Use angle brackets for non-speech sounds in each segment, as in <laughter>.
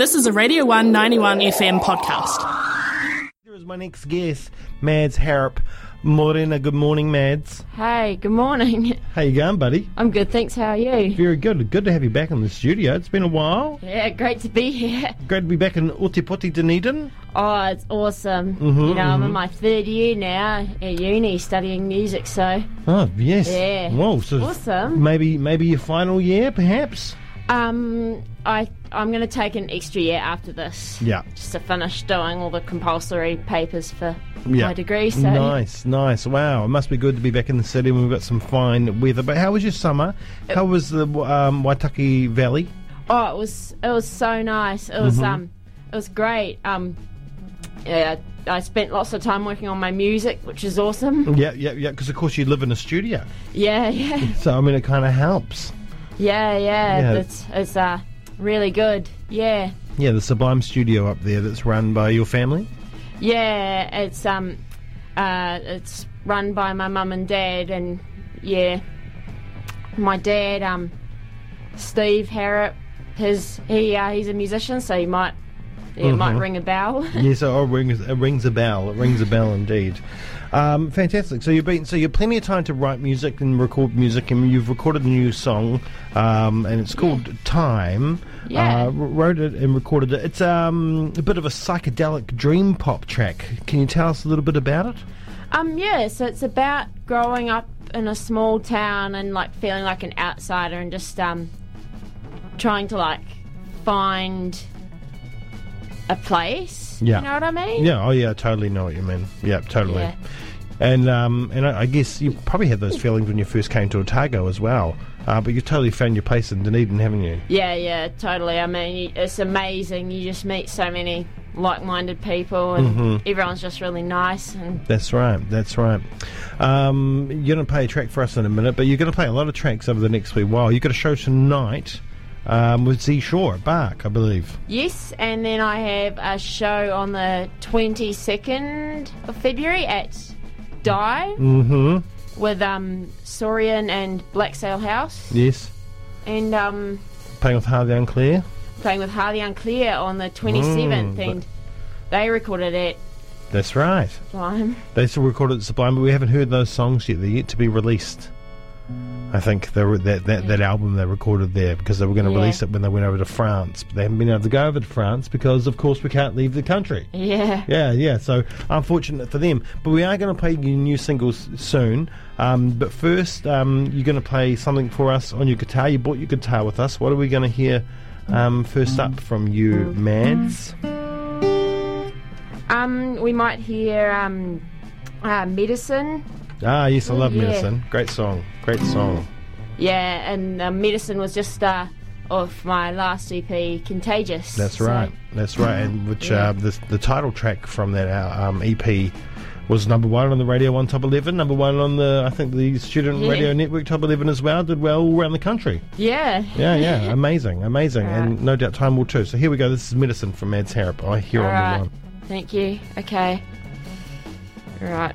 This is a Radio 191 FM podcast. Here is my next guest, Mads Harrop. Morena, good morning, Mads. Hey, good morning. <laughs> How you going, buddy? I'm good, thanks. How are you? Very good. Good to have you back in the studio. It's been a while. Yeah, great to be here. Great to be back in Otepoti, Dunedin. Oh, it's awesome. Mm-hmm, you know, I'm in my third year now at uni studying music, so Oh, yes. Yeah. Whoa, so Awesome. Maybe, maybe your final year, perhaps? Um I I'm gonna take an extra year after this. Yeah. Just to finish doing all the compulsory papers for Yeah. my degree. So Nice, nice. Wow, it must be good to be back in the city when we've got some fine weather. But how was your summer? How was the um, Waitaki Valley? Oh, it was it was so nice. It was Mm-hmm. um it was great. Um yeah, I spent lots of time working on my music, which is awesome. Yeah, yeah, yeah. Because of course you live in a studio, Yeah, yeah. so I mean it kind of helps. Yeah, yeah, Yeah. it's it's uh really good. Yeah, Yeah, the Sublime Studio up there that's run by your family. yeah, it's um, uh, it's run by my mum and dad, and yeah, my dad um, Steve Harrop, his he uh, he's a musician, so he might it might ring a bell. <laughs> Yes, oh, it rings, it rings a bell. It rings a bell indeed. Um, fantastic. So you've been, so you have plenty of time to write music and record music, and you've recorded a new song, um, and it's called Time. Yeah. Uh, wrote it and recorded it. It's um, a bit of a psychedelic dream pop track. Can you tell us a little bit about it? um, yeah, so it's about growing up in a small town and like feeling like an outsider and just um, trying to like find a place. Yeah. you know what I mean? Yeah. Oh, yeah. I totally know what you mean. Yeah, totally. Yeah. And um, and I, I guess you probably had those feelings when you first came to Otago as well. Uh, but you've totally found your place in Dunedin, haven't you? Yeah, yeah, totally. I mean, it's amazing. You just meet so many like-minded people, and Mm-hmm. everyone's just really nice. And That's right. That's right. Um, you're going to play a track for us in a minute, but you're going to play a lot of tracks over the next wee while. You've got a show tonight um, with Z Shore at Bark, I believe. yes, and then I have a show on the twenty-second of February at Dive Mm-hmm. with um Saurian and Black Sail House, Yes. and um Playing with Ha the Unclear. playing with Ha the Unclear on the twenty-seventh, Mm, and they recorded it. That's right. Sublime. They still recorded at Sublime, but we haven't heard those songs yet. They're yet to be released. I think they were, that, that, that album they recorded there because they were going to Yeah. release it when they went over to France. But they haven't been able to go over to France because, of course, we can't leave the country. Yeah. Yeah, yeah. So unfortunate for them, but we are going to play your new singles soon. Um, but first, um, you're going to play something for us on your guitar. You brought your guitar with us. What are we going to hear um, first up from you, Mads? Um, we might hear um, uh, medicine. Ah, yes, I love Yeah. Medicine. Great song. Great song. Yeah, and uh, medicine was just uh, off my last EP, Contagious. That's So, right. That's right. And which Yeah. uh, the the title track from that uh, um, EP was number one on the Radio One Top Eleven. Number one on the I think the Student Yeah. Radio Network Top Eleven as well. Did well all around the country. Yeah. Yeah, yeah, <laughs> amazing, amazing, and no doubt time will too. So here we go. This is medicine from Mads Harrop. I hear on the Alright. one. Thank you. Okay. All right.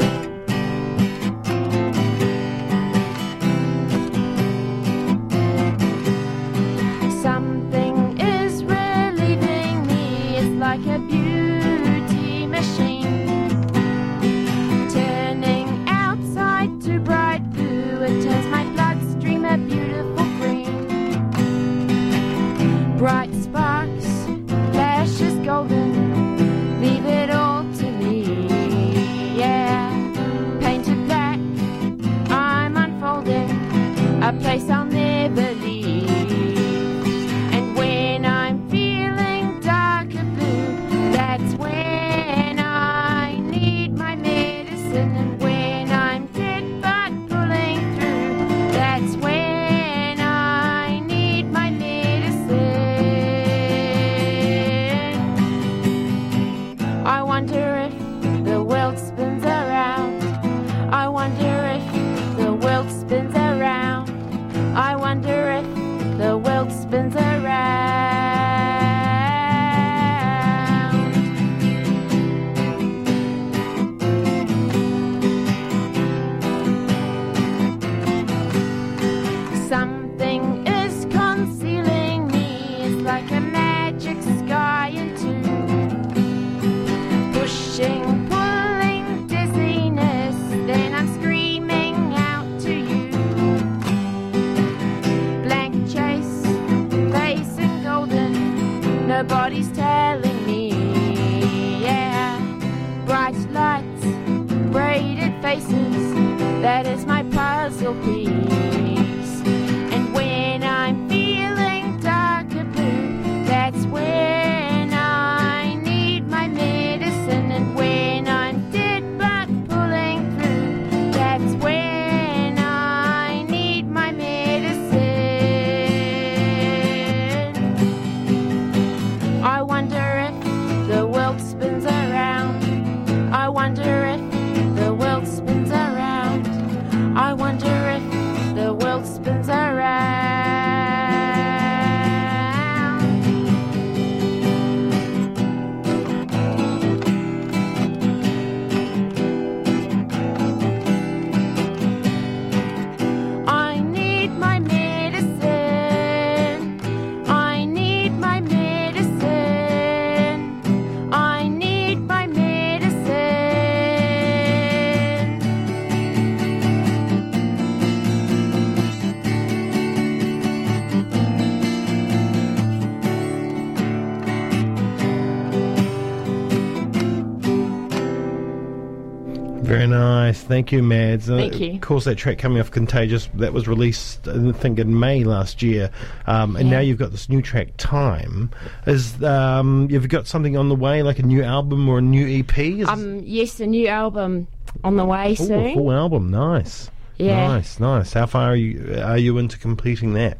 Golden. Nobody's telling me. Yeah, bright lights, braided faces. That is my puzzle piece. Very nice. Thank you, Mads. Uh, Thank you. Of course, that track coming off Contagious, that was released, I think, in May last year. Um, and Yeah. now you've got this new track, Time. Is um, You've got something on the way, like a new album or a new EP? Is Um, yes, a new album on the way Ooh, a soon. full album. Nice. Yeah. Nice, nice. How far are you, are you into completing that?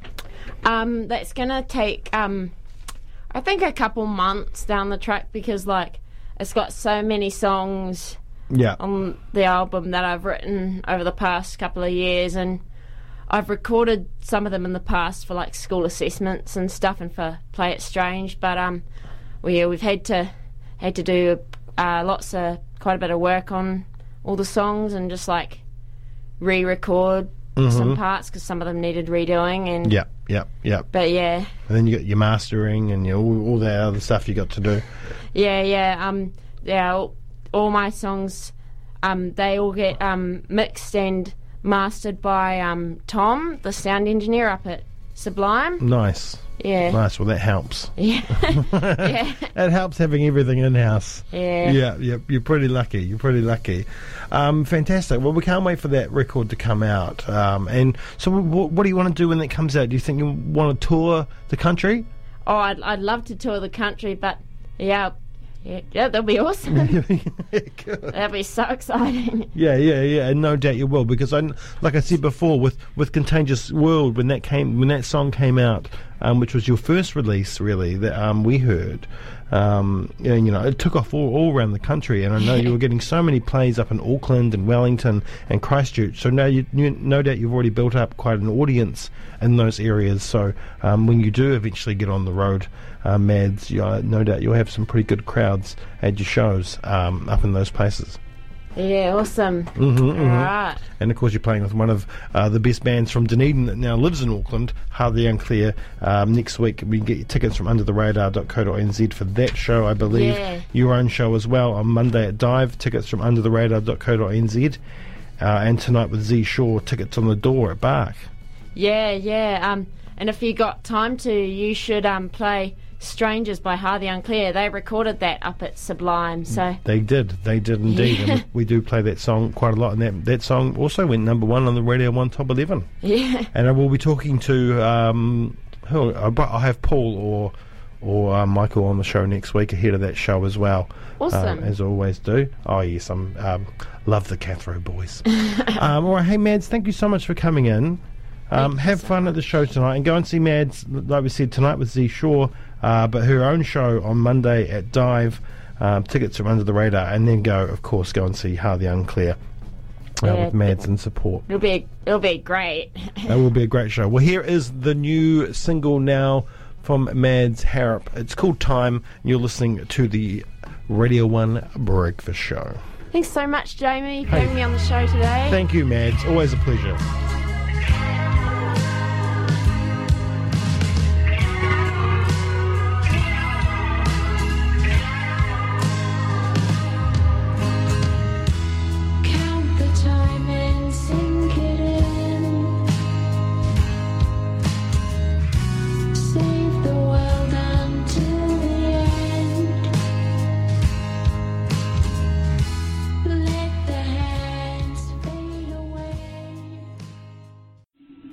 Um, that's gonna take um, I think a couple months down the track because like it's got so many songs Yeah. on the album that I've written over the past couple of years, and I've recorded some of them in the past for like school assessments and stuff, and for Play It Strange. But um, we yeah, we've had to had to do uh, lots of quite a bit of work on all the songs and just like re-record some parts because some of them needed redoing. And Yeah, yeah, yeah. but yeah, And then you got your mastering and your, all, all that other stuff you got to do. Yeah, yeah. Um, yeah. All, my songs, um, they all get um mixed and mastered by um Tom, the sound engineer up at Sublime. Nice. Yeah, Nice. Well, that helps. <laughs> yeah, yeah, It helps having everything in house. yeah. Yeah, yeah, you're pretty lucky. You're pretty lucky. Um, fantastic. Well, we can't wait for that record to come out. Um, and so, w- what do you want to do when that comes out? Do you think you want to tour the country? Oh, I'd, I'd love to tour the country, but yeah, yeah, yeah that'll be awesome. <laughs> <laughs> That'll be so exciting. Yeah, yeah, yeah, and no doubt you will because I, like I said before, with with Contagious World when that came when that song came out, um, which was your first release really that um, we heard, um, and, you know, it took off all, all around the country, and I know you were getting so many plays up in Auckland and Wellington and Christchurch. So now you, you no doubt you've already built up quite an audience in those areas. So um, when you do eventually get on the road, uh, Mads, you, uh, no doubt you'll have some pretty good crowds at your shows um, up in those places. Yeah, awesome. Mm-hmm, All right. And of course, you're playing with one of uh, the best bands from Dunedin that now lives in Auckland, Ha the Unclear. Um, next week, we can get your tickets from undertheradar.co.nz for that show, I believe. Yeah. Your own show as well on Monday at Dive, tickets from undertheradar.co.nz. Uh, and tonight with Z Shaw, tickets on the door at Bark. Yeah, yeah. Um, and if you got time to, you should um play "Strangers" by Ha the Unclear. They recorded that up at Sublime, so They did, they did indeed. Yeah. And <laughs> we do play that song quite a lot, and that, that song also went number one on the Radio 1 Top 11. yeah, And I will be talking to um, who I'll I'll have Paul or or uh, Michael on the show next week ahead of that show as well. Awesome. um, as I always do. Oh yes, I'm um, love the Cathro boys. <laughs> um, all right, hey Mads, thank you so much for coming in. Um, have so fun at the show tonight and go and see Mads, like we said tonight with Z Shaw, uh, but her own show on Monday at Dive. Um, tickets are under the radar, and then go, of course, go and see Ha the Unclear uh, Yeah, with Mads in support. it'll be it'll be great. <laughs> That will be a great show. Well, here is the new single now from Mads Harrop. It's called Time. You're listening to the Radio 1 Breakfast Show. Thanks so much, Jamie, for having me on the show today. Thank you, Mads. Always a pleasure.